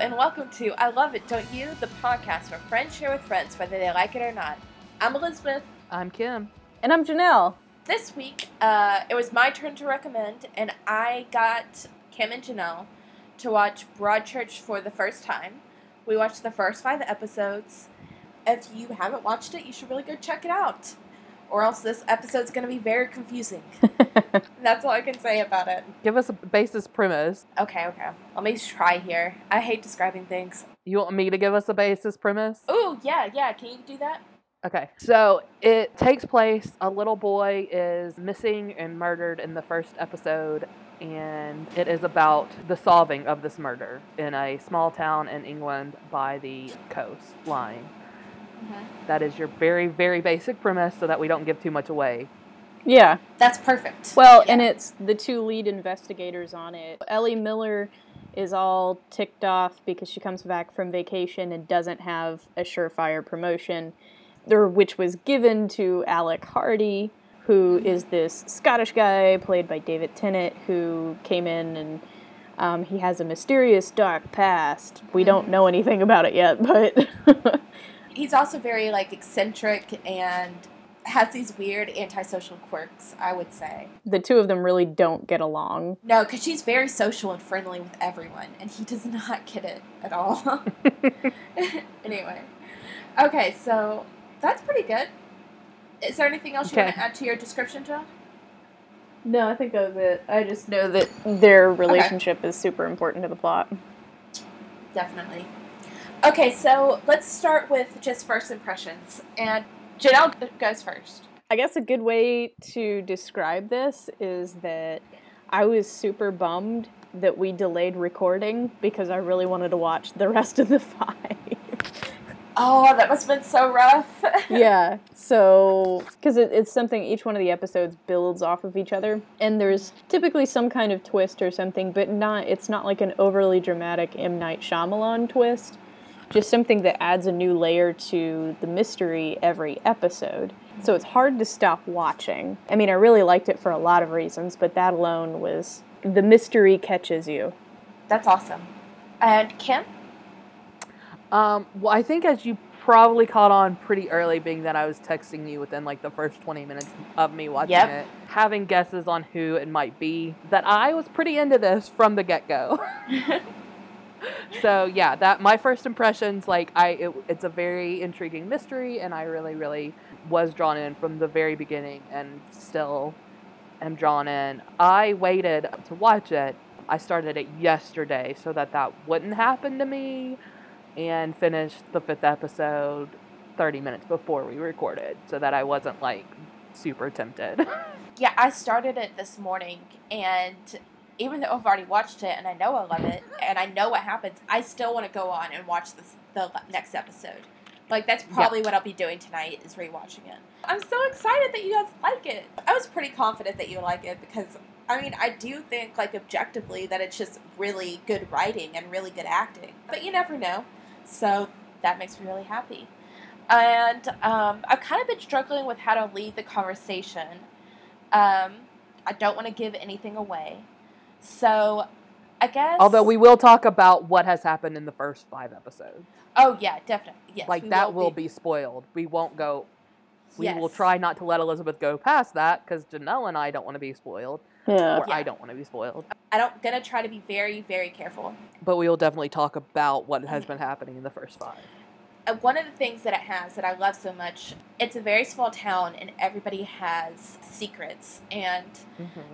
and welcome to I Love It, Don't You? The podcast where friends share with friends whether they like it or not. I'm Elizabeth. I'm Kim. And I'm Janelle. This week, uh, it was my turn to recommend, and I got Kim and Janelle to watch Broadchurch for the first time. We watched the first five episodes. If you haven't watched it, you should really go check it out. Or else this episode's going to be very confusing. That's all I can say about it. Give us a basis premise. Okay, okay. Let me try here. I hate describing things. You want me to give us a basis premise? Oh, yeah, yeah. Can you do that? Okay. So it takes place, a little boy is missing and murdered in the first episode, and it is about the solving of this murder in a small town in England by the coastline. That is your very, very basic premise so that we don't give too much away. Yeah. That's perfect. Well, Yeah. and it's the two lead investigators on it. Ellie Miller is all ticked off because she comes back from vacation and doesn't have a surefire promotion, or which was given to Alec Hardy, who mm-hmm. is this Scottish guy played by David Tennant, who came in and um, he has a mysterious dark past. We mm-hmm. don't know anything about it yet, but He's also very like eccentric and has these weird antisocial quirks, I would say. the two of them really don't get along. No, because she's very social and friendly with everyone, and he does not get it at all. anyway, okay, so that's pretty good. Is there anything else you want to add to your description, Jill? No, I think that was it. I just know that their relationship is super important to the plot. Definitely. Okay, so let's start with just first impressions, and Janelle goes first. I guess a good way to describe this is that I was super bummed that we delayed recording because I really wanted to watch the rest of the five. Oh, that must have been so rough. yeah, so because it, it's something each one of the episodes builds off of each other, and there's typically some kind of twist or something, but not. It's not like an overly dramatic M Night Shyamalan twist. Just something that adds a new layer to the mystery every episode. So it's hard to stop watching. I mean, I really liked it for a lot of reasons, but that alone was the mystery catches you. That's awesome. And Kim? Um, well, I think as you probably caught on pretty early, being that I was texting you within like the first 20 minutes of me watching Yep. it, having guesses on who it might be, that I was pretty into this from the get go. so yeah, that my first impressions, like I, it, it's a very intriguing mystery, and I really, really was drawn in from the very beginning, and still am drawn in. I waited to watch it. I started it yesterday so that that wouldn't happen to me and finished the fifth episode 30 minutes before we recorded so that I wasn't like super tempted. Yeah, I started it this morning, and even though I've already watched it and I know I love it and I know what happens, I still want to go on and watch this the next episode. Like that's probably what I'll be doing tonight is rewatching it. I'm so excited that you guys like it. I was pretty confident that you would like it because I mean I do think like objectively that it's just really good writing and really good acting. But you never know. So that makes me really happy. And um, I've kind of been struggling with how to lead the conversation. Um, I don't want to give anything away. So I guess. Although we will talk about what has happened in the first five episodes. Oh, yeah, definitely. Yes. like that will be. spoiled. We won't go. We will try not to let Elizabeth go past that because Janelle and I don't want to be spoiled, Yeah. or Yeah. I don't want to be spoiled. I don't gonna try to be very, very careful. But we will definitely talk about what has been happening in the first five. Uh, one of the things that it has that I love so much, it's a very small town and everybody has secrets. And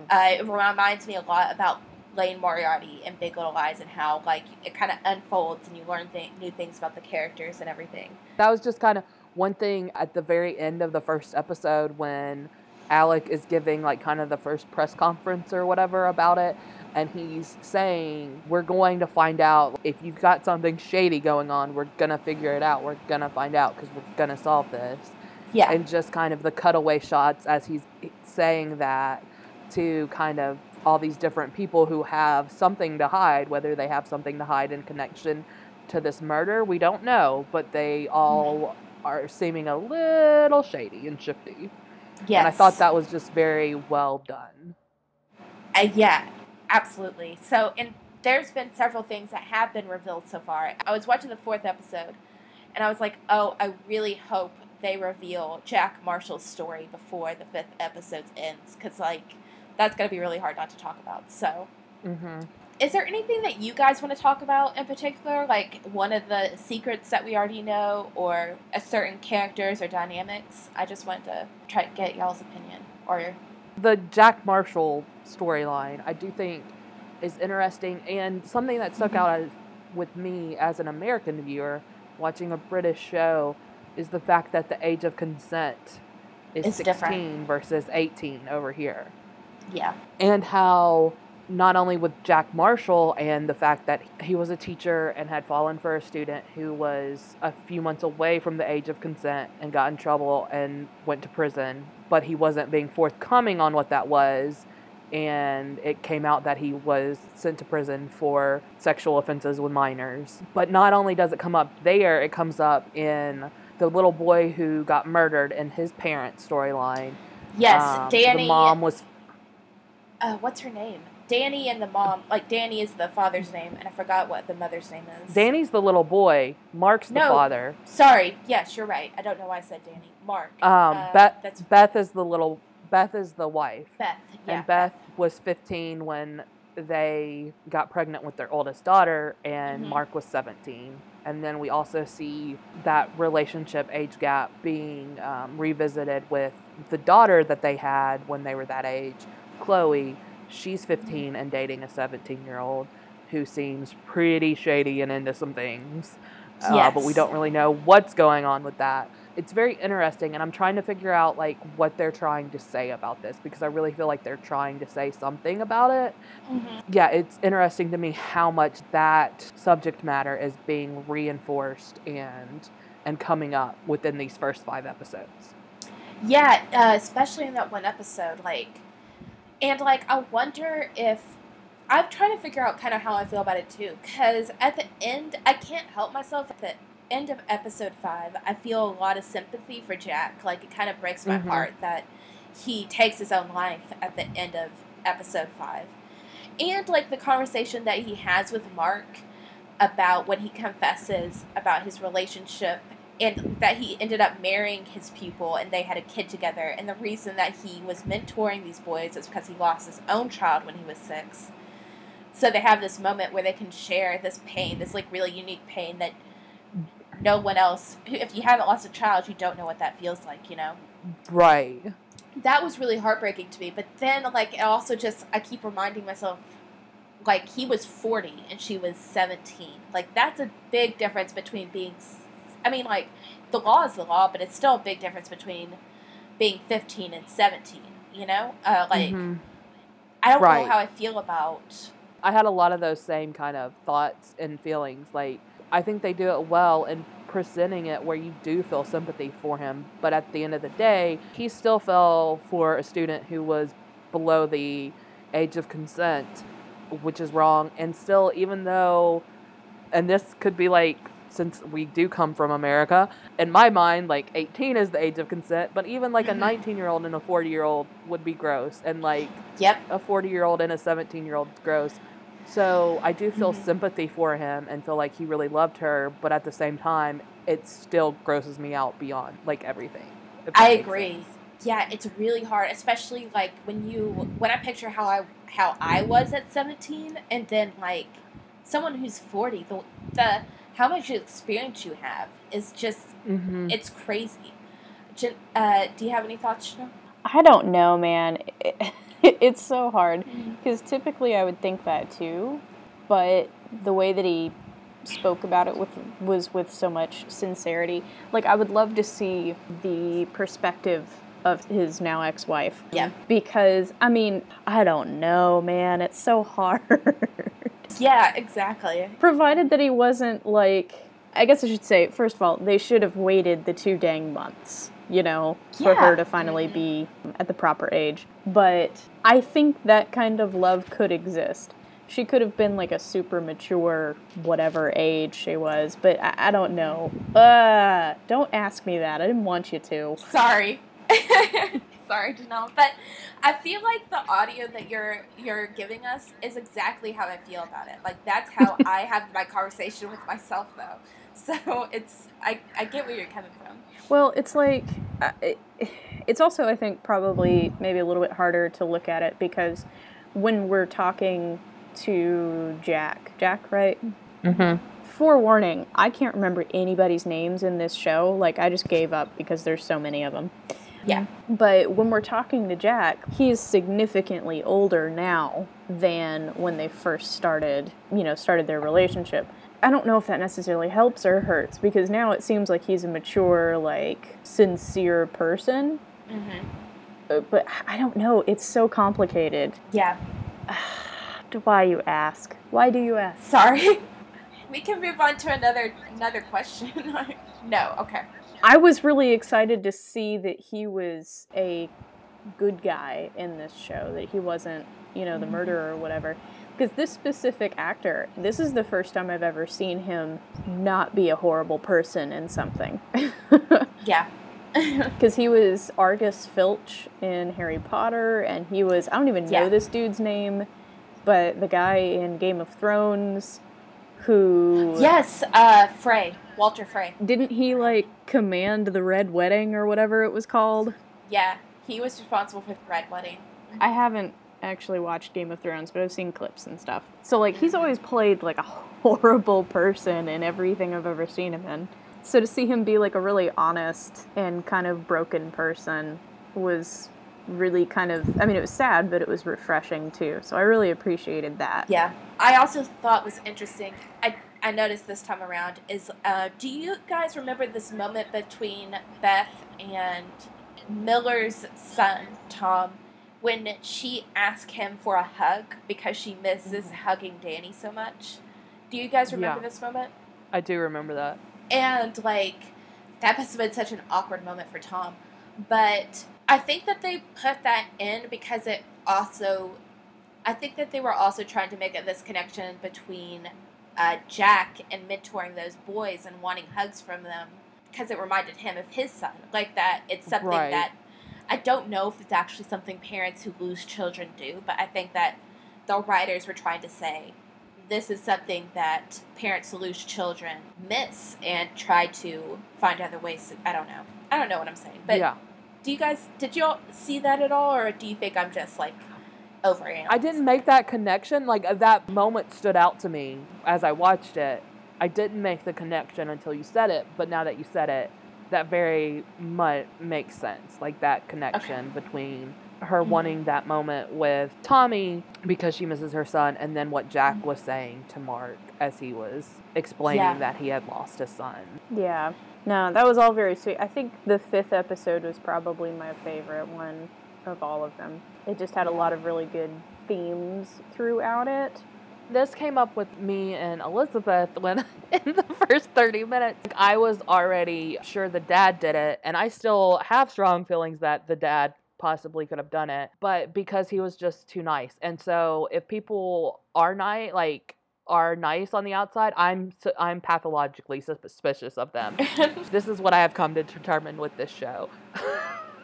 uh, it reminds me a lot about Liane Moriarty and Big Little Lies and how like it kind of unfolds and you learn th- new things about the characters and everything. That was just kind of one thing at the very end of the first episode when Alec is giving like kind of the first press conference or whatever about it. And he's saying, We're going to find out if you've got something shady going on. We're going to figure it out. We're going to find out because we're going to solve this. Yeah. And just kind of the cutaway shots as he's saying that to kind of all these different people who have something to hide, whether they have something to hide in connection to this murder, we don't know, but they all are seeming a little shady and shifty. yes. And I thought that was just very well done. Uh, yeah, absolutely. So, and there's been several things that have been revealed so far. I was watching the fourth episode, and I was like, oh, I really hope they reveal Jack Marshall's story before the fifth episode ends, because like that's gonna be really hard not to talk about. So. Mm-hmm. Is there anything that you guys want to talk about in particular, like one of the secrets that we already know, or a certain characters or dynamics? I just wanted to try to get y'all's opinion. Or The Jack Marshall storyline, I do think, is interesting and something that stuck out as, with me as an American viewer watching a British show is the fact that the age of consent is It's 16 different. versus 18 over here. yeah, and how not only with Jack Marshall and the fact that he was a teacher and had fallen for a student who was a few months away from the age of consent and got in trouble and went to prison, but he wasn't being forthcoming on what that was. And it came out that he was sent to prison for sexual offenses with minors. But not only does it come up there, it comes up in the little boy who got murdered and his parents' storyline. yes, Um, Danny. The mom was uh, what's her name? Danny and the mom. Like Danny is the father's name, and I forgot what the mother's name is. Danny's the little boy. Mark's the No. father. Sorry. Yes, you're right. I don't know why I said Danny. Mark. Um, Uh, Beth. that's Beth is the little. Beth is the wife, Beth. Yeah. and Beth was 15 when they got pregnant with their oldest daughter, and Mhm. Mark was 17. And then we also see that relationship age gap being um, revisited with the daughter that they had when they were that age, Chloe. She's 15 and dating a 17 year old who seems pretty shady and into some things. Uh, but we don't really know what's going on with that. It's very interesting, and I'm trying to figure out like what they're trying to say about this because I really feel like they're trying to say something about it. Mhm. Yeah, it's interesting to me how much that subject matter is being reinforced and and coming up within these first five episodes. Yeah, uh, especially in that one episode, like, and like, I wonder if I'm trying to figure out kind of how I feel about it too, because at the end, I can't help myself. At the end of episode five, I feel a lot of sympathy for Jack. Like, it kind of breaks my Mhm. heart that he takes his own life at the end of episode five, and like the conversation that he has with Mark about when he confesses about his relationship and that he ended up marrying his pupil and they had a kid together and the reason that he was mentoring these boys is because he lost his own child when he was six so they have this moment where they can share this pain this like really unique pain that no one else if you haven't lost a child you don't know what that feels like you know Right. that was really heartbreaking to me. But then, like, it also just, I keep reminding myself, like, he was 40 and she was 17. Like, that's a big difference between being, I mean, like, the law is the law, but it's still a big difference between being 15 and 17, you know? Uh, like, Mhm. I don't Right. know how I feel about. I had a lot of those same kind of thoughts and feelings. Like, I think they do it well in presenting it where you do feel sympathy for him. But at the end of the day, he still fell for a student who was below the age of consent, which is wrong. And still, even though, and this could be like, since we do come from America, in my mind, like 18 is the age of consent, but even like a Mhm. 19 year old and a 40 year old would be gross. And like, Yep. a 40 year old and a 17 year old is gross. So I do feel Mhm. sympathy for him and feel like he really loved her, but at the same time, it still grosses me out beyond like everything. I agree. sense. Yeah, it's really hard, especially like when you when I picture how I how I was at seventeen, and then like someone who's forty, the the how much experience you have is just Mhm. it's crazy. Jen, uh, do you have any thoughts, Janelle? I don't know, man. it's so hard because typically I would think that too, but the way that he spoke about it with was with so much sincerity. Like I would love to see the perspective of his now ex-wife. Yeah. Because I mean, I don't know, man. It's so hard. Yeah, exactly. Provided that he wasn't like I guess I should say, first of all, they should have waited the two dang months, you know, for Yeah. her to finally be at the proper age. But I think that kind of love could exist. She could have been like a super mature, whatever age she was, but I, I don't know. Uh, don't ask me that. I didn't want you to. Sorry. Sorry, Janelle, but I feel like the audio that you're you're giving us is exactly how I feel about it. Like that's how I have my conversation with myself, though. So it's I I get where you're coming from. Well, it's like uh, it, it's also I think probably maybe a little bit harder to look at it because when we're talking to Jack, Jack, right? Mm-hmm. Forewarning, I can't remember anybody's names in this show. Like I just gave up because there's so many of them. Yeah. But when we're talking to Jack, he's significantly older now than when they first started, you know, started their relationship. I don't know if that necessarily helps or hurts because now it seems like he's a mature, like, sincere person. Mm-hmm. Uh, But I don't know. It's so complicated. Yeah. Why you ask? Why do you ask? Sorry. We can move on to another another question. no. Okay. I was really excited to see that he was a good guy in this show, that he wasn't, you know, the murderer or whatever. Because this specific actor, this is the first time I've ever seen him not be a horrible person in something. Yeah. Because he was Argus Filch in Harry Potter, and he was, I don't even know Yeah. this dude's name, but the guy in Game of Thrones who. yes. Uh, Frey. Walder Frey. Didn't he, like, command the Red Wedding or whatever it was called? Yeah. He was responsible for the Red Wedding. I haven't actually watched Game of Thrones, but I've seen clips and stuff. So like he's always played like a horrible person in everything I've ever seen him in. So to see him be like a really honest and kind of broken person was really kind of I mean it was sad, but it was refreshing too. So I really appreciated that. Yeah. I also thought was interesting. I I noticed this time around is uh, do you guys remember this moment between Beth and Miller's son Tom when she asked him for a hug because she misses hugging Danny so much? Do you guys remember Yeah. this moment? I do remember that. And like that must have been such an awkward moment for Tom. But I think that they put that in because it also I think that they were also trying to make it this connection between uh, Jack and mentoring those boys and wanting hugs from them because it reminded him of his son. Like that it's something Right. that I don't know if it's actually something parents who lose children do, but I think that the writers were trying to say this is something that parents who lose children miss and try to find other ways. To, I don't know. I don't know what I'm saying. But yeah. do you guys did you all see that at all, or do you think I'm just like overanalyzing? I didn't make that connection. Like uh, that moment stood out to me as I watched it. I didn't make the connection until you said it, but now that you said it, that very much makes sense. Like that connection between her Mhm. wanting that moment with Tommy because she misses her son, and then what Jack Mhm. was saying to Mark as he was explaining Yeah. that he had lost his son. Yeah. No, that was all very sweet. I think the fifth episode was probably my favorite one of all of them. It just had a lot of really good themes throughout it. This came up with me and Elizabeth when in the first 30 minutes I was already sure the dad did it and I still have strong feelings that the dad possibly could have done it but because he was just too nice. And so if people are nice like are nice on the outside, I'm I'm pathologically suspicious of them. this is what I have come to determine with this show.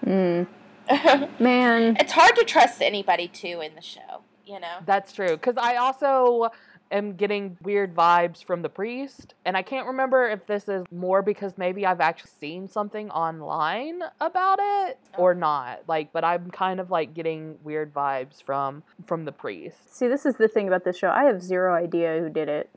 Mm. Man. it's hard to trust anybody too in the show. You know. That's true. Because I also am getting weird vibes from the priest. And I can't remember if this is more because maybe I've actually seen something online about it or oh. not. Like, but I'm kind of like getting weird vibes from from the priest. See, this is the thing about this show. I have zero idea who did it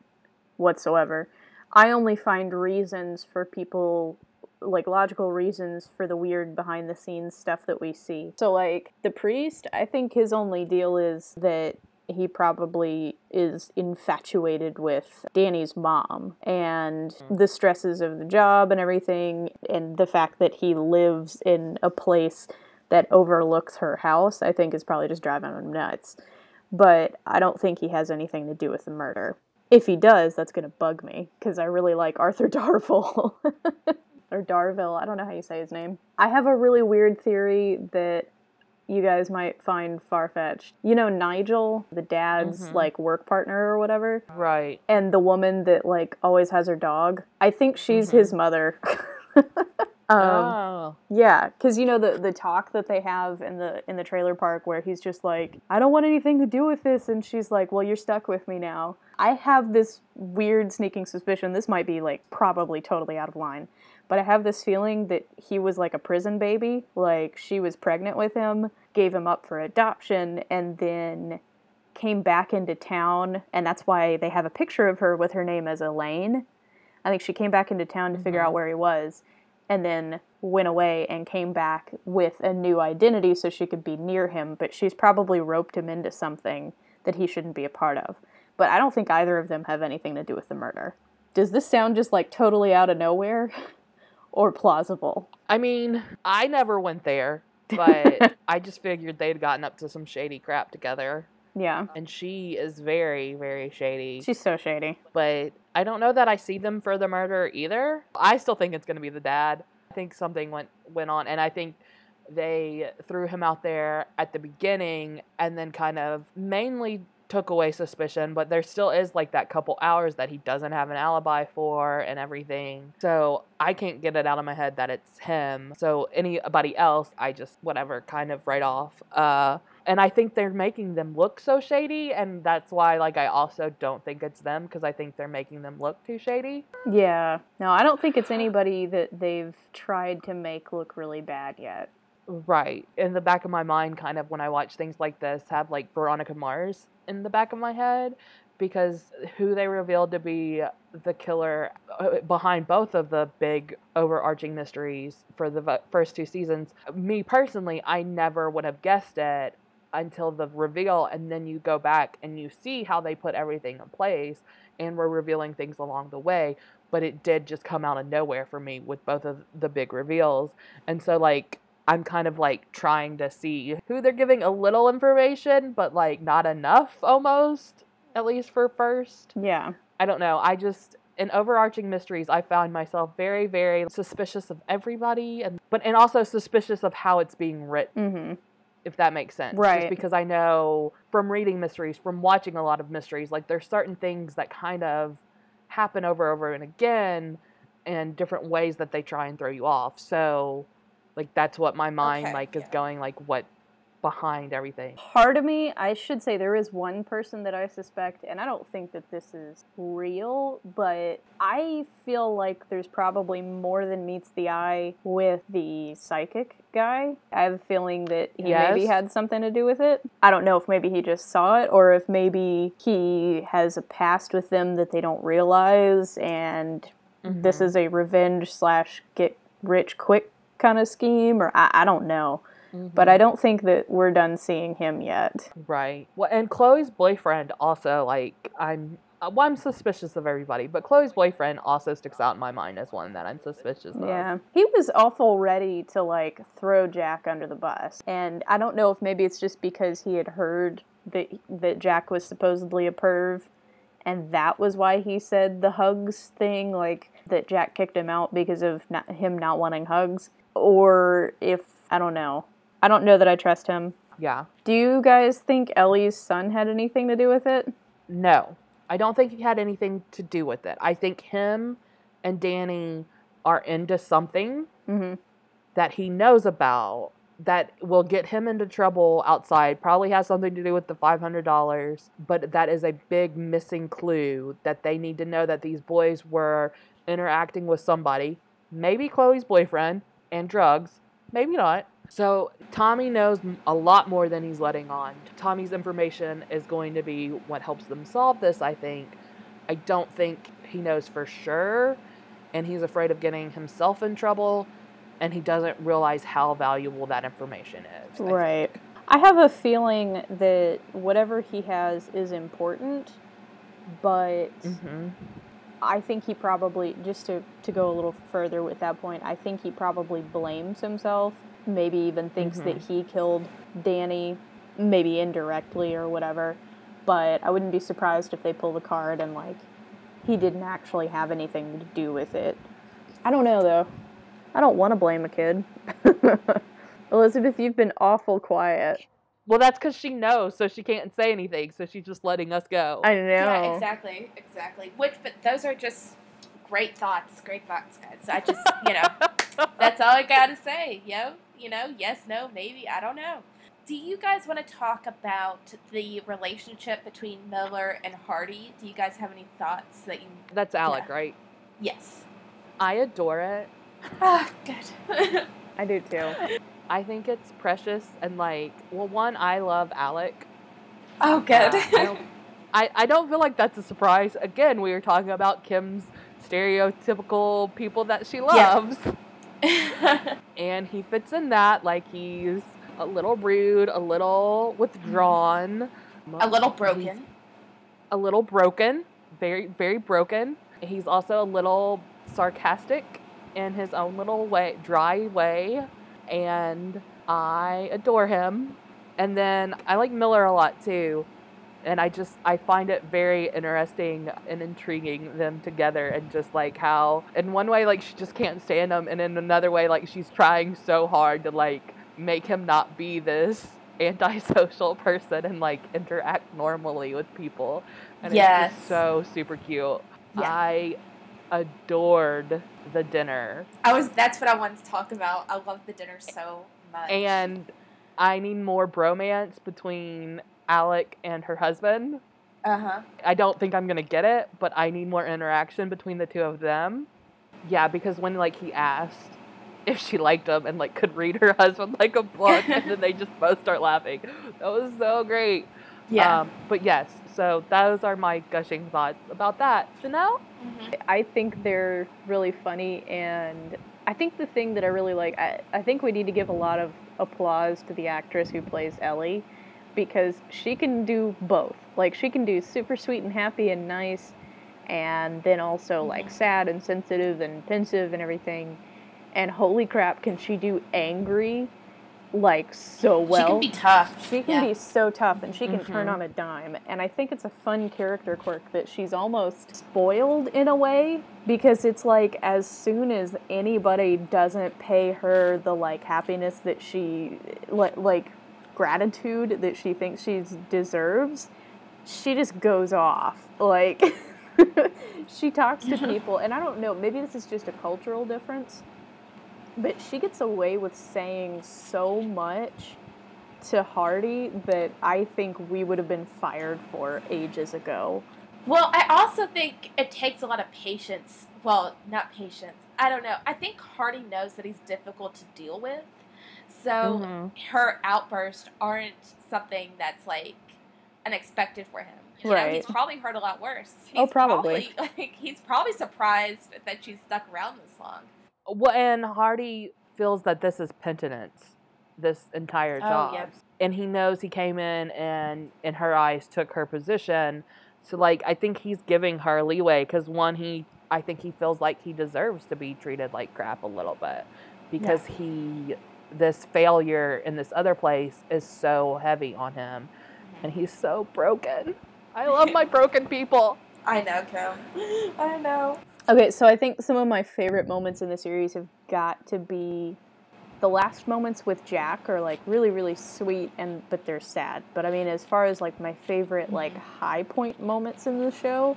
whatsoever. I only find reasons for people, like logical reasons for the weird behind the scenes stuff that we see. So, like, the priest, I think his only deal is that he probably is infatuated with Danny's mom and mm. the stresses of the job and everything, and the fact that he lives in a place that overlooks her house, I think is probably just driving him nuts but I don't think he has anything to do with the murder. If he does, that's going to bug me because I really like Arthur Darvill. or Darville, I don't know how you say his name. I have a really weird theory that you guys might find far fetched. You know, Nigel, the dad's Mhm. like work partner or whatever, Right. and the woman that like always has her dog. I think she's Mhm. his mother. Um, oh. Yeah, because you know the the talk that they have in the in the trailer park where he's just like, I don't want anything to do with this, and she's like, Well, you're stuck with me now. I have this weird sneaking suspicion. This might be like probably totally out of line, but I have this feeling that he was like a prison baby. Like she was pregnant with him, gave him up for adoption, and then came back into town, and that's why they have a picture of her with her name as Elaine. I think she came back into town to figure Mhm. out where he was and then went away and came back with a new identity so she could be near him, but she's probably roped him into something that he shouldn't be a part of. But I don't think either of them have anything to do with the murder. Does this sound just like totally out of nowhere or plausible? I mean, I never went there, but I just figured they'd gotten up to some shady crap together. Yeah. And she is very, very shady. She's so shady. but I don't know that I see them for the murder either. I still think it's going to be the dad. I think something went went on, and I think they threw him out there at the beginning, and then kind of mainly took away suspicion. But there still is like that couple hours that he doesn't have an alibi for, and everything. So I can't get it out of my head that it's him. So anybody else, I just whatever kind of write off. Uh, and I think they're making them look so shady, and that's why like I also don't think it's them because I think they're making them look too shady. Yeah. No, I don't think it's anybody that they've tried to make look really bad yet. Right. In the back of my mind, kind of when I watch things like this, have like Veronica Mars in the back of my head because who they revealed to be the killer uh, behind both of the big overarching mysteries for the first two seasons, me personally, I never would have guessed it until the reveal. And then you go back and you see how they put everything in place and were revealing things along the way. But it did just come out of nowhere for me with both of the big reveals. And so, like, I'm kind of like trying to see who they're giving a little information, but like not enough almost, at least for first. Yeah. I don't know. I just in overarching mysteries, I found myself very, very suspicious of everybody, and but and also suspicious of how it's being written, Mhm. if that makes sense. Right. Just because I know from reading mysteries, from watching a lot of mysteries, like there's certain things that kind of happen over and over and again, and different ways that they try and throw you off. So, like that's what my mind Okay, like is yeah. going like what behind everything. Part of me, I should say, there is one person that I suspect, and I don't think that this is real, but I feel like there's probably more than meets the eye with the psychic guy. I have a feeling that he maybe had something to do with it. I don't know if maybe he just saw it or if maybe he has a past with them that they don't realize, and this Mhm. is a revenge slash get rich quick kind of scheme, or I, I don't know. But Mhm. I don't think that we're done seeing him yet. Right. Well, and Chloe's boyfriend also like I'm. uh, Well, I'm suspicious of everybody, but Chloe's boyfriend also sticks out in my mind as one that I'm suspicious of. Yeah. He was awful ready to like throw Jack under the bus. And I don't know if maybe it's just because he had heard that that Jack was supposedly a perv and that was why he said the hugs thing like that Jack kicked him out because of not, him not wanting hugs or if I don't know. I don't know that I trust him. Yeah. Do you guys think Ellie's son had anything to do with it? No, I don't think he had anything to do with it. I think him and Danny are into something Mhm. that he knows about that will get him into trouble outside. Probably has something to do with the $500, but that is a big missing clue that they need to know that these boys were interacting with somebody, maybe Chloe's boyfriend, and drugs, maybe not. So Tommy knows a lot more than he's letting on. Tommy's information is going to be what helps them solve this, I think. I don't think he knows for sure, and he's afraid of getting himself in trouble, and he doesn't realize how valuable that information is. I think. Right. I have a feeling that whatever he has is important, but Mhm. I think he probably, just to, to go a little further with that point, I think he probably blames himself. Maybe even thinks that Mhm. he killed Danny, maybe indirectly or whatever. But I wouldn't be surprised if they pull the card and, like, he didn't actually have anything to do with it. I don't know, though. I don't want to blame a kid. Elizabeth, you've been awful quiet. Well, that's because she knows, so she can't say anything, so she's just letting us go. I know. Yeah, exactly, exactly. Which, but those are just great thoughts, great thoughts, guys. I just, you know, that's all I gotta say. Yo, you know, yes, no, maybe, I don't know. Do you guys want to talk about the relationship between Miller and Hardy? Do you guys have any thoughts that you? That's Alec, Yeah. right? Yes. I adore it. Ah, good. I do too. I think it's precious and like, well, one, I love Alec. oh, good. Uh, I, don't, I, I don't feel like that's a surprise. Again, we were talking about Kim's stereotypical people that she Yeah. loves. and he fits in that. Like, he's a little rude, a little withdrawn, a little broken. a little broken, very, very broken. He's also a little sarcastic in his own little way, dry way. And I adore him. And then I like Miller a lot too. And I just, I find it very interesting and intriguing them together and just like how, in one way, like she just can't stand him. And in another way, like she's trying so hard to like make him not be this antisocial person and like interact normally with people. And it's Yes. just so super cute. Yeah. I adored the dinner. I was. That's what I wanted to talk about. I love the dinner so much. And I need more bromance between Alec and her husband. uh huh. I don't think I'm gonna get it, but I need more interaction between the two of them. Yeah, because when like he asked if she liked him and like could read her husband like a book, and then they just both start laughing. That was so great. Yeah. Um, but yes, so those are my gushing thoughts about that. Janelle? Mhm. I think they're really funny, and I think the thing that I really like, I, I think we need to give a lot of applause to the actress who plays Ellie because she can do both. Like, she can do super sweet and happy and nice, and then also like Mhm. sad and sensitive and pensive and everything. And holy crap, can she do angry like so well? she can be tough. She can Yeah. be so tough and she can turn Mhm. on a dime. And I think it's a fun character quirk that she's almost spoiled in a way because it's like as soon as anybody doesn't pay her the like happiness that she like like gratitude that she thinks she deserves, she just goes off. Like she talks to people and I don't know, maybe this is just a cultural difference. But she gets away with saying so much to Hardy that I think we would have been fired for ages ago. Well, I also think it takes a lot of patience. Well, not patience. I don't know. I think Hardy knows that he's difficult to deal with. So Mhm. her outbursts aren't something that's like unexpected for him. You know, Right. he's probably heard a lot worse. He's Oh, probably. like he's probably surprised that she's stuck around this long. Well, and Hardy feels that this is penitence, this entire Oh, job. yep. And he knows he came in and, in her eyes, took her position. So, like, I think he's giving her leeway because, one, he, I think he feels like he deserves to be treated like crap a little bit because he, this failure in this other place is so heavy on him and mm-hmm. he's so broken. I love my broken people. I know, Kim. I know. Okay, so I think some of my favorite moments in the series have got to be the last moments with Jack are like really really sweet and but they're sad. But I mean as far as like my favorite like high point moments in the show,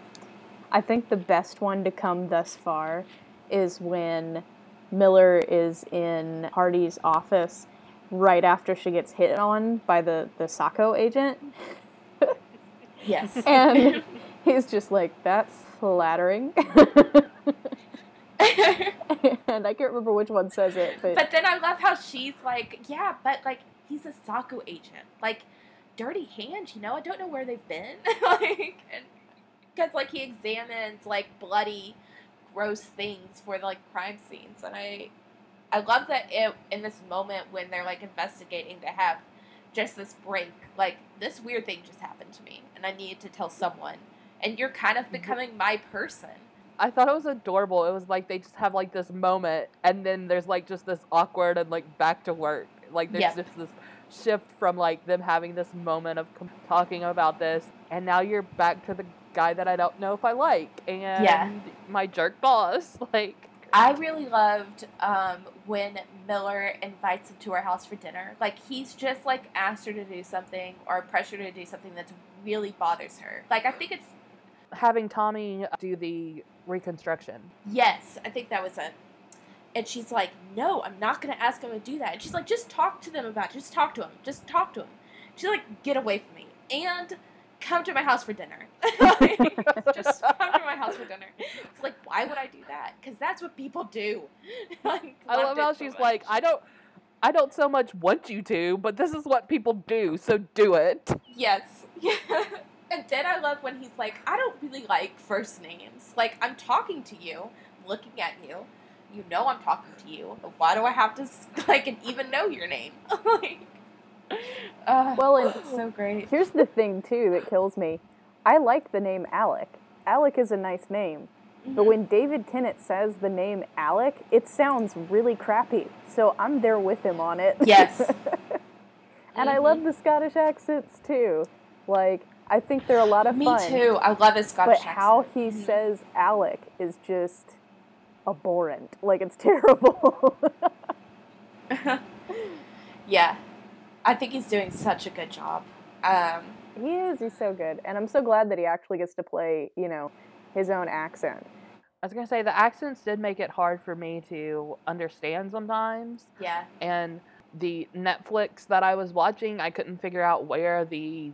I think the best one to come thus far is when Miller is in Hardy's office right after she gets hit on by the the SOCO agent Yes. and he's just like that's flattering. and I can't remember which one says it, but, But then I love how she's like, yeah, but like he's a SOCO agent, like dirty hands, you know. I don't know where they've been, like, because like he examines like bloody, gross things for like crime scenes, and I, I love that it in this moment when they're like investigating to have just this break, like this weird thing just happened to me, and I need to tell someone, and you're kind of becoming my person. I thought it was adorable. It was like they just have like this moment, and then there's like just this awkward and like back to work. Like there's Yeah. just this shift from like them having this moment of talking about this, and now you're back to the guy that I don't know if I like, and my jerk boss. Like I really loved um, when Miller invites him to her house for dinner. Like he's just like asked her to do something or pressured her to do something that's really bothers her. Like I think it's having Tommy do the reconstruction. Yes, I think that was it. And she's like, "No, I'm not going to ask him to do that." And she's like, "Just talk to them about. It. Just talk to him. Just talk to him." She's like, "Get away from me and come to my house for dinner. just come to my house for dinner." It's like, why would I do that? Because that's what people do. like, I love how so she's much. like, I don't, I don't so much want you to, but this is what people do, so do it. Yes. And then I love when he's like, I don't really like first names. Like, I'm talking to you, looking at you. You know I'm talking to you. Why do I have to, like, even know your name? like, uh, Well, and it's so great. here's the thing too that kills me. I like the name Alec. Alec is a nice name. But when David Tennant says the name Alec, it sounds really crappy. So I'm there with him on it. Yes. and I Mhm. love the Scottish accents too. Like, I think they're a lot of Me fun. Me too. I love his Scottish But how he Mhm. says Alec is just abhorrent. Like, it's terrible. yeah. I think he's doing such a good job. Um, he is. He's so good. And I'm so glad that he actually gets to play, you know, his own accent. I was gonna say the accents did make it hard for me to understand sometimes, yeah. and the Netflix that I was watching, I couldn't figure out where the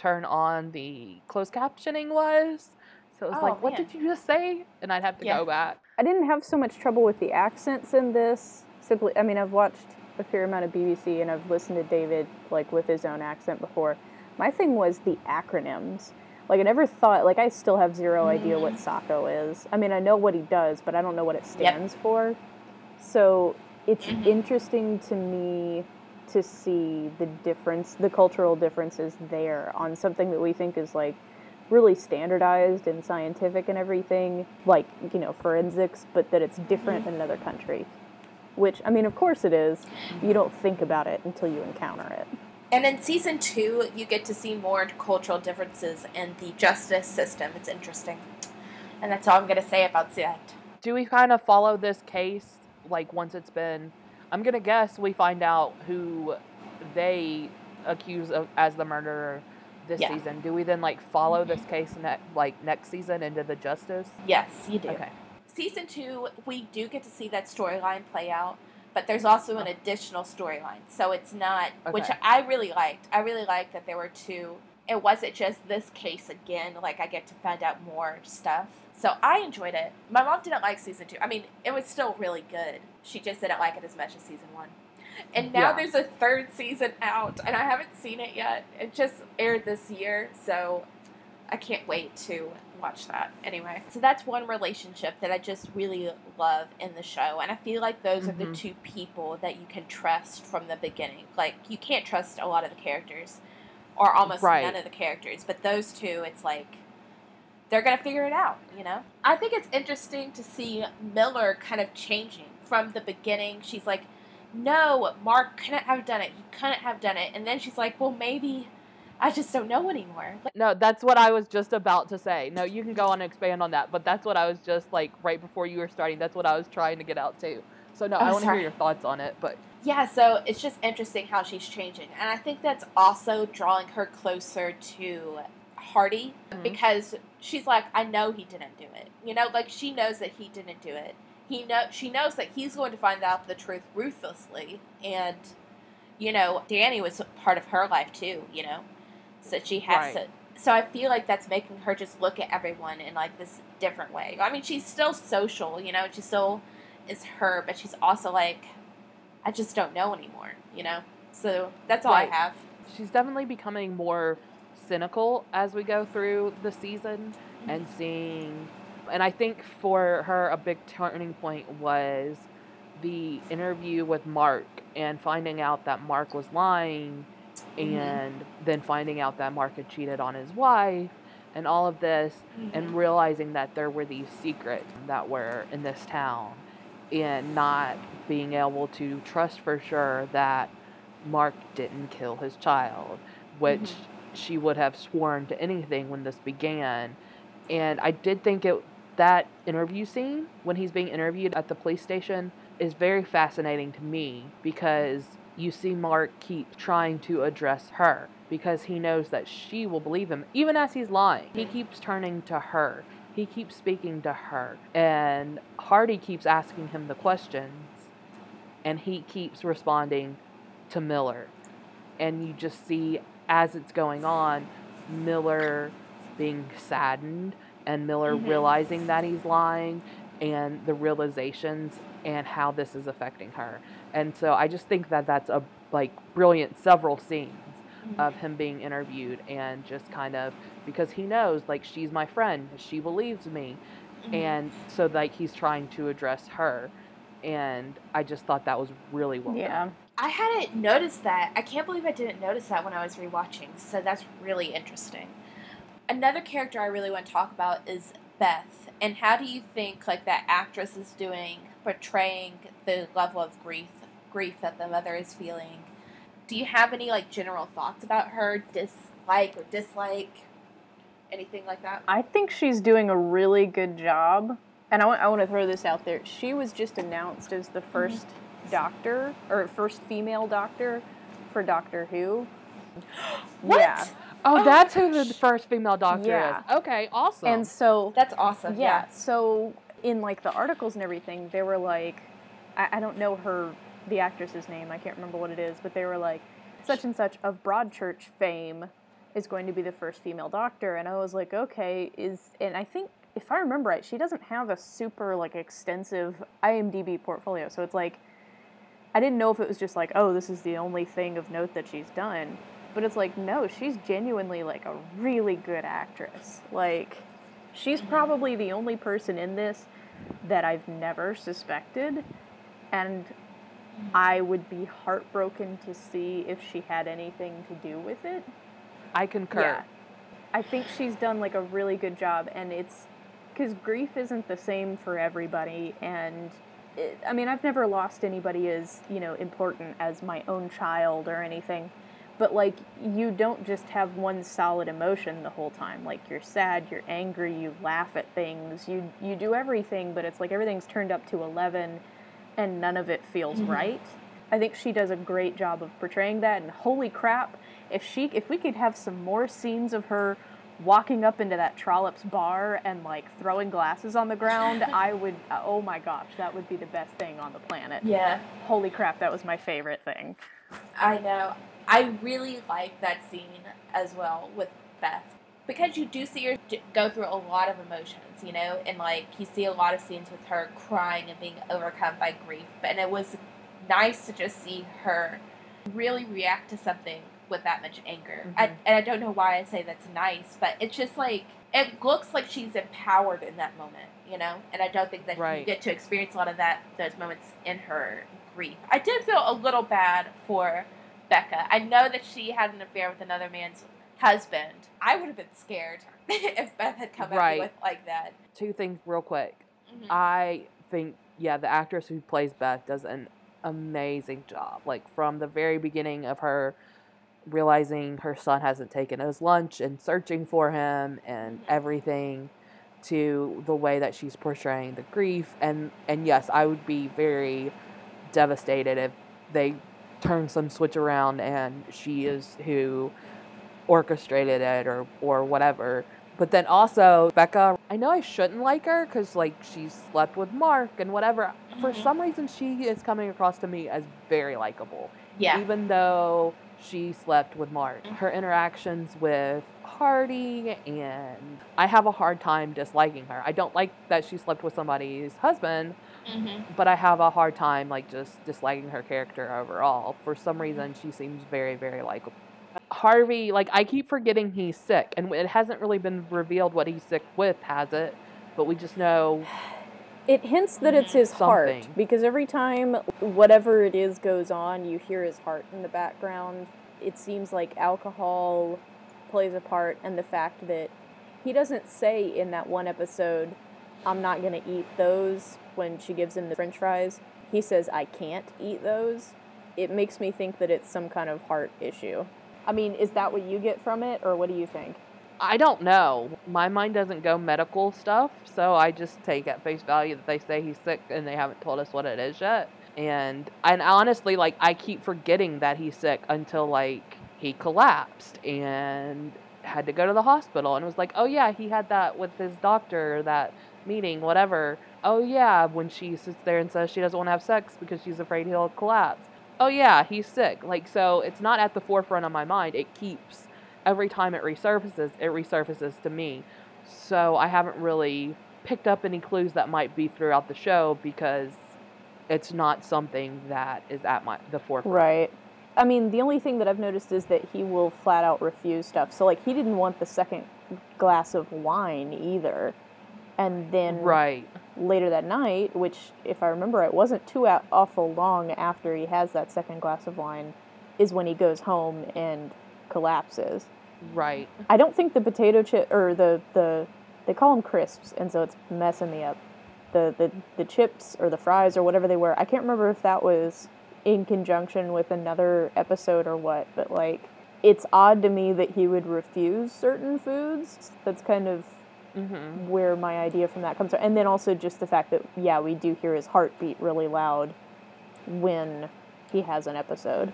turn on the closed captioning was. So it was Oh, like, what man. did you just say? And I'd have to Yeah. go back. I didn't have so much trouble with the accents in this. Simply, I mean, I've watched a fair amount of BBC and I've listened to David like with his own accent before. My thing was the acronyms. Like I never thought. Like I still have zero idea what SOCO is. I mean, I know what he does, but I don't know what it stands for. So it's Mhm. interesting to me to see the difference, the cultural differences there on something that we think is like really standardized and scientific and everything, like, you know, forensics, but that it's different in another country. Which, I mean, of course it is. You don't think about it until you encounter it. And in season two, you get to see more cultural differences in the justice system. It's interesting. And that's all I'm going to say about that. Do we kind of follow this case like once it's been? I'm gonna guess we find out who they accuse of as the murderer this Yeah. season. Do we then like follow this mm-hmm. case ne- like next season into the justice? Yes, you do. Okay. Season two, we do get to see that storyline play out, but there's also an oh. additional storyline. So it's not, which I really liked. I really liked that there were two. It wasn't just this case again. Like I get to find out more stuff. So I enjoyed it. My mom didn't like season two. I mean, it was still really good. She just didn't like it as much as season one. And now Yeah. there's a third season out, and I haven't seen it yet. It just aired this year, so I can't wait to watch that. Anyway, so that's one relationship that I just really love in the show, and I feel like those are the Mhm. two people that you can trust from the beginning. Like you can't trust a lot of the characters, or almost Right. none of the characters, but those two, it's like they're gonna figure it out. You know, I think it's interesting to see Miller kind of changing from the beginning. She's like. No, Mark couldn't have done it. He couldn't have done it. And then she's like, well, maybe I just don't know anymore. No, that's what I was just about to say. No, you can go on and expand on that, but that's what I was just like right before you were starting. That's what I was trying to get out to. So no, Oh, I want to hear your thoughts on it, but Yeah, so it's just interesting how she's changing. And I think that's also drawing her closer to Hardy Mhm. because she's like, I know he didn't do it. You know, like she knows that he didn't do it. He know she knows that he's going to find out the truth ruthlessly and you know, Danny was part of her life too, you know. So she has Right. to so I feel like that's making her just look at everyone in like this different way. I mean, she's still social, you know, she's still is her, but she's also like I just don't know anymore, you know? So that's all Right. I have. she's definitely becoming more cynical as we go through the season and seeing and I think for her a big turning point was the interview with Mark and finding out that Mark was lying Mhm. and then finding out that Mark had cheated on his wife and all of this and realizing that there were these secrets that were in this town and not being able to trust for sure that Mark didn't kill his child, which mm-hmm. she would have sworn to anything when this began. And I did think it that interview scene when he's being interviewed at the police station is very fascinating to me because you see Mark keep trying to address her because he knows that she will believe him, even as he's lying. He keeps turning to her. He keeps speaking to her. And Hardy keeps asking him the questions, and he keeps responding to Miller. And you just see, as it's going on, Miller being saddened and Miller Mhm. realizing that he's lying and the realizations and how this is affecting her. And so I just think that that's a like brilliant several scenes of him being interviewed and just kind of because he knows like she's my friend, she believes me. Mhm. And so like he's trying to address her and I just thought that was really well Yeah. done. I hadn't noticed that. I can't believe I didn't notice that when I was rewatching. So that's really interesting. Another character I really want to talk about is Beth. And how do you think like that actress is doing portraying the level of grief grief that the mother is feeling? Do you have any like general thoughts about her dislike or dislike anything like that? I think she's doing a really good job. And I want, I want to throw this out there. She was just announced as the mm-hmm. 1st doctor, or first female doctor for Doctor Who. What? Yeah. Oh, Oh that's who the first female doctor Yeah. is. Okay, awesome. And so, That's awesome. yeah, so in like the articles and everything, they were like, I, I don't know her, the actress's name, I can't remember what it is, but they were like, such and such of Broadchurch fame is going to be the first female doctor. And I was like, okay, is, and I think, if I remember right, she doesn't have a super like extensive IMDb portfolio. So it's like, I didn't know if it was just like, oh, this is the only thing of note that she's done. But it's like, no, she's genuinely like a really good actress. Like, she's probably the only person in this that I've never suspected. And I would be heartbroken to see if she had anything to do with it. I concur. Yeah. I think she's done like a really good job, and it's because grief isn't the same for everybody. And it, I mean, I've never lost anybody as you know important as my own child or anything, but like you don't just have one solid emotion the whole time. Like you're sad, you're angry, you laugh at things, you you do everything, but it's like everything's turned up to eleven, and none of it feels Mhm. right. I think she does a great job of portraying that. And holy crap, if she if we could have some more scenes of her walking up into that Trollops bar and like throwing glasses on the ground, I would oh my gosh, that would be the best thing on the planet. Yeah. Holy crap, that was my favorite thing. I know. I really like that scene as well with Beth because you do see her go through a lot of emotions, you know, and like you see a lot of scenes with her crying and being overcome by grief. But and it was nice to just see her really react to something with that much anger. I, Mhm. and I don't know why I say that's nice, but it's just like it looks like she's empowered in that moment, you know. And I don't think that you get to experience a lot of that those moments in her grief. I did feel a little bad for Becca. I know that she had an affair with another man's husband. I would have been scared if Beth had come at me with like that. Two things real quick. Mhm. I think yeah, the actress who plays Beth does an amazing job. Like from the very beginning of her realizing her son hasn't taken his lunch and searching for him and Mhm. everything to the way that she's portraying the grief and and yes, I would be very devastated if they turn some switch around and she is who orchestrated it or or whatever. But then also Becca, I know I shouldn't like her because like she slept with Mark and whatever. For Mhm. some reason, she is coming across to me as very likable, Yeah. even though she slept with Mark. Her interactions with Hardy and I have a hard time disliking her. I don't like that she slept with somebody's husband, hmm but I have a hard time like just disliking her character overall. For some reason, she seems very, very likable. Hardy, like I keep forgetting he's sick, and it hasn't really been revealed what he's sick with, has it? But we just know. It hints that it's his heart because every time whatever it is goes on, you hear his heart in the background. It seems like alcohol plays a part, and the fact that he doesn't say in that one episode, I'm not going to eat those when she gives him the french fries. He says, I can't eat those. It makes me think that it's some kind of heart issue. I mean, is that what you get from it, or what do you think? I don't know. My mind doesn't go medical stuff, so I just take at face value that they say he's sick and they haven't told us what it is yet. And and honestly, like I keep forgetting that he's sick until like he collapsed and had to go to the hospital and was like, "Oh yeah, he had that with his doctor, that meeting, whatever." Oh yeah, when she sits there and says she doesn't want to have sex because she's afraid he'll collapse. Oh yeah, he's sick. Like so it's not at the forefront of my mind. It keeps every time it resurfaces, it resurfaces to me. So I haven't really picked up any clues that might be throughout the show because it's not something that is at my the forefront. Right. I mean, the only thing that I've noticed is that he will flat out refuse stuff. So, like, he didn't want the second glass of wine either. And then Right. later that night, which, if I remember, it wasn't too awful long after he has that second glass of wine, is when he goes home and collapses. Right. I don't think the potato chip or the the they call them crisps, and so it's messing me up. The the the chips or the fries or whatever they were. I can't remember if that was in conjunction with another episode or what, but like it's odd to me that he would refuse certain foods. That's kind of Mhm. where my idea from that comes from. And then also just the fact that yeah, we do hear his heartbeat really loud when he has an episode.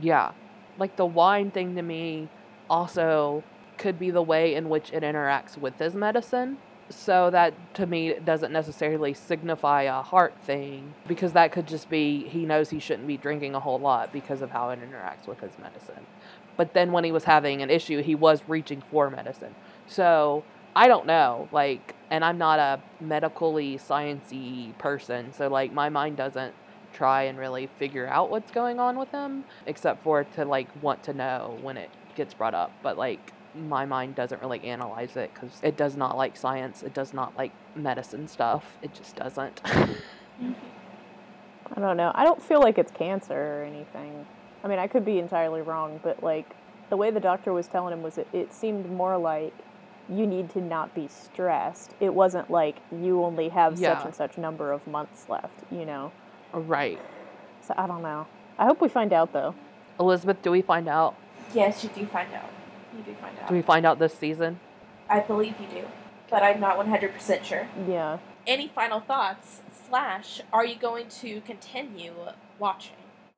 Yeah. Like the wine thing to me also could be the way in which it interacts with his medicine. So that to me doesn't necessarily signify a heart thing because that could just be he knows he shouldn't be drinking a whole lot because of how it interacts with his medicine. But then when he was having an issue, he was reaching for medicine. So I don't know, like, and I'm not a medically sciency person, so like my mind doesn't try and really figure out what's going on with him, except for to like want to know when it gets brought up. But like my mind doesn't really analyze it because it does not like science. It does not like medicine stuff. It just doesn't. I don't know. I don't feel like it's cancer or anything. I mean, I could be entirely wrong, but like the way the doctor was telling him was it, it seemed more like you need to not be stressed. It wasn't like you only have such and such number of months left, you know. right. So I don't know. I hope we find out though. Elizabeth, do we find out? Yes, you do find out. You do find out. Do we find out this season? I believe you do, but I'm not 100% sure. Yeah. Any final thoughts? Slash, are you going to continue watching?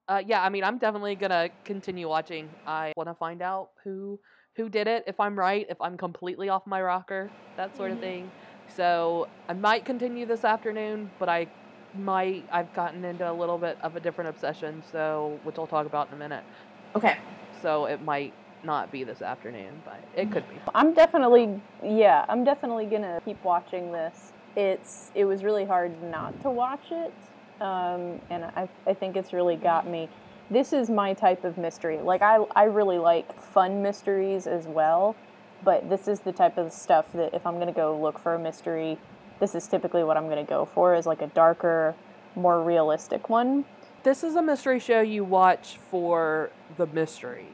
Uh, yeah, I mean, I'm definitely gonna continue watching. I want to find out who who did it. If I'm right, if I'm completely off my rocker, that sort of Mhm. thing. So I might continue this afternoon, but I might. I've gotten into a little bit of a different obsession, so which I'll talk about in a minute. Okay. So it might not be this afternoon, but it could be. I'm definitely yeah, I'm definitely gonna keep watching this. It's it was really hard not to watch it, um, and I I think it's really got me. This is my type of mystery. Like I I really like fun mysteries as well, but this is the type of stuff that if I'm gonna go look for a mystery, this is typically what I'm gonna go for is like a darker, more realistic one. This is a mystery show you watch for the mystery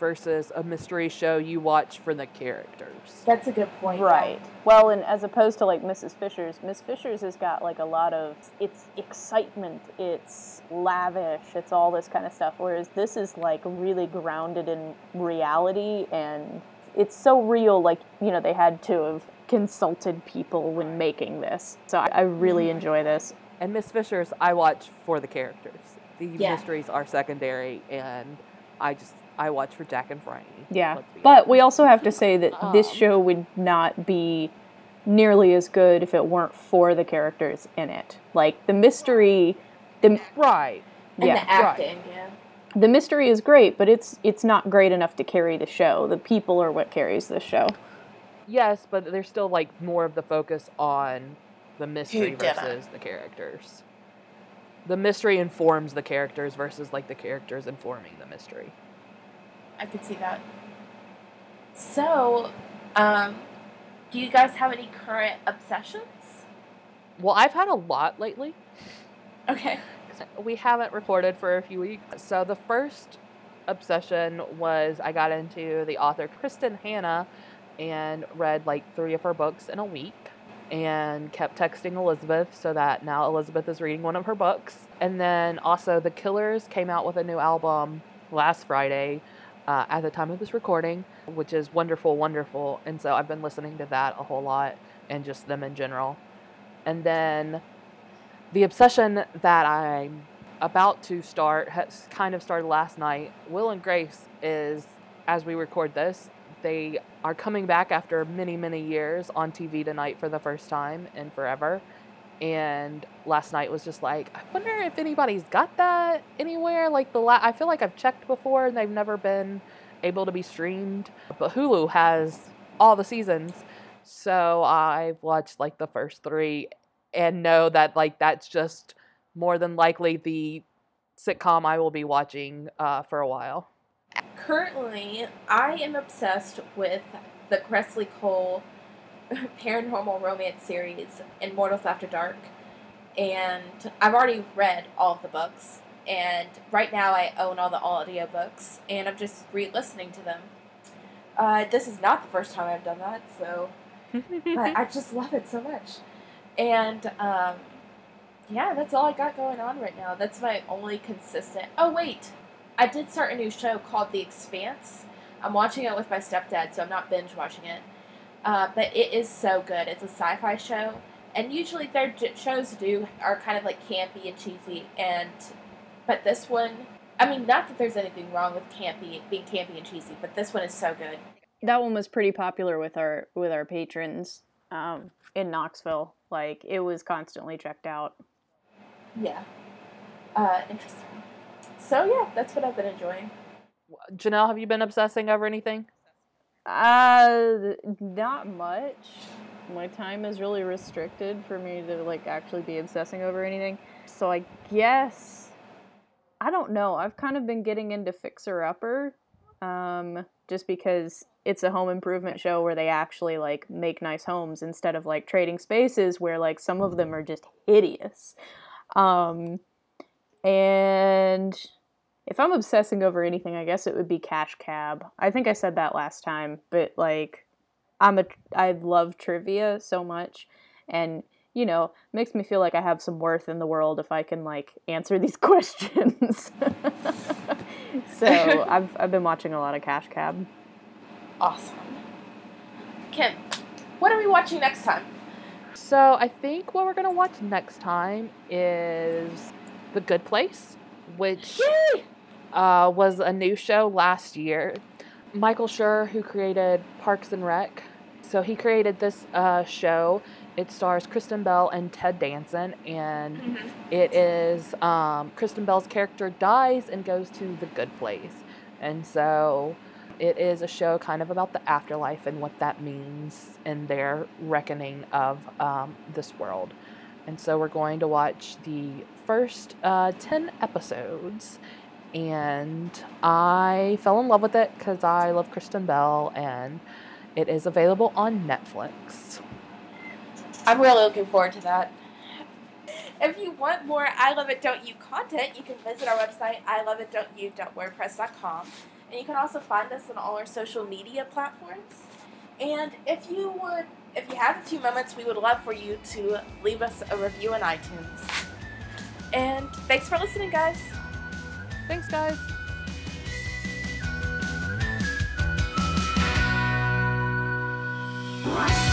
versus a mystery show you watch for the characters. That's a good point. Right. Well, and as opposed to like Mrs. Fisher's, Miss Fisher's has got like a lot of it's excitement, it's lavish, it's all this kind of stuff. Whereas this is like really grounded in reality and it's so real. Like you know, they had to have consulted people when making this. So I, I really mm-hmm. enjoy this. And Miss Fisher's, I watch for the characters. The Yeah. mysteries are secondary, and I just I watch for Jack and Franny. Yeah. let's be But we also have to say that this Um. show would not be nearly as good if it weren't for the characters in it. Like the mystery, the right. And yeah, the acting, yeah. the mystery is great, but it's it's not great enough to carry the show. The people are what carries the show. Yes, but there's still like more of the focus on the mystery versus the characters. The mystery informs the characters versus like the characters informing the mystery. I could see that. So, um, do you guys have any current obsessions? Well, I've had a lot lately. Okay. We haven't recorded for a few weeks. So the first obsession was I got into the author Kristin Hannah and read like three of her books in a week and kept texting Elizabeth so that now Elizabeth is reading one of her books. And then also The Killers came out with a new album last Friday uh, at the time of this recording, which is wonderful, wonderful. And so I've been listening to that a whole lot and just them in general. And then the obsession that I'm about to start, has kind of started last night. Will and Grace is, as we record this, they are coming back after many, many years on TV tonight for the first time in forever. And last night was just like, I wonder if anybody's got that anywhere. Like the la- I feel like I've checked before and they've never been able to be streamed. But Hulu has all the seasons. So I've watched like the first three and know that like that's just more than likely the sitcom I will be watching uh, for a while. Currently, I am obsessed with the Kresley Cole paranormal romance series, Immortals After Dark. And I've already read all of the books. And right now, I own all the audiobooks, and I'm just re listening to them. Uh, this is not the first time I've done that, so. but I just love it so much. And, um, yeah, that's all I got going on right now. That's my only consistent. Oh, wait! I did start a new show called The Expanse. I'm watching it with my stepdad, so I'm not binge watching it. Uh, but it is so good. It's a sci-fi show, and usually their j- shows do are kind of like campy and cheesy. And but this one, I mean, not that there's anything wrong with campy being campy and cheesy, but this one is so good. That one was pretty popular with our with our patrons um, in Knoxville. Like it was constantly checked out. Yeah. Uh, interesting. So yeah, that's what I've been enjoying. Janelle, have you been obsessing over anything? Uh, not much. My time is really restricted for me to like actually be obsessing over anything. So I guess I don't know. I've kind of been getting into Fixer Upper, um, just because it's a home improvement show where they actually like make nice homes instead of like trading spaces where like some of them are just hideous. Um, and if I'm obsessing over anything, I guess it would be Cash Cab. I think I said that last time, but like I'm a I love trivia so much and you know, makes me feel like I have some worth in the world if I can like answer these questions. so, I've I've been watching a lot of Cash Cab. Awesome. Kim, what are we watching next time? So I think what we're gonna watch next time is The Good Place, which Yay! Uh, was a new show last year. Michael Schur, who created Parks and Rec, so he created this uh, show. It stars Kristen Bell and Ted Danson, and Mhm. it is um, Kristen Bell's character dies and goes to the good place, and so it is a show kind of about the afterlife and what that means in their reckoning of um, this world. And so we're going to watch the first uh, 10 episodes. And I fell in love with it because I love Kristen Bell, and it is available on Netflix. I'm really looking forward to that. If you want more I Love It Don't You content, you can visit our website, I love it don't you.wordpress.com. And you can also find us on all our social media platforms. And if you would if you have a few moments, we would love for you to leave us a review on iTunes. And thanks for listening, guys. Thanks, guys. What?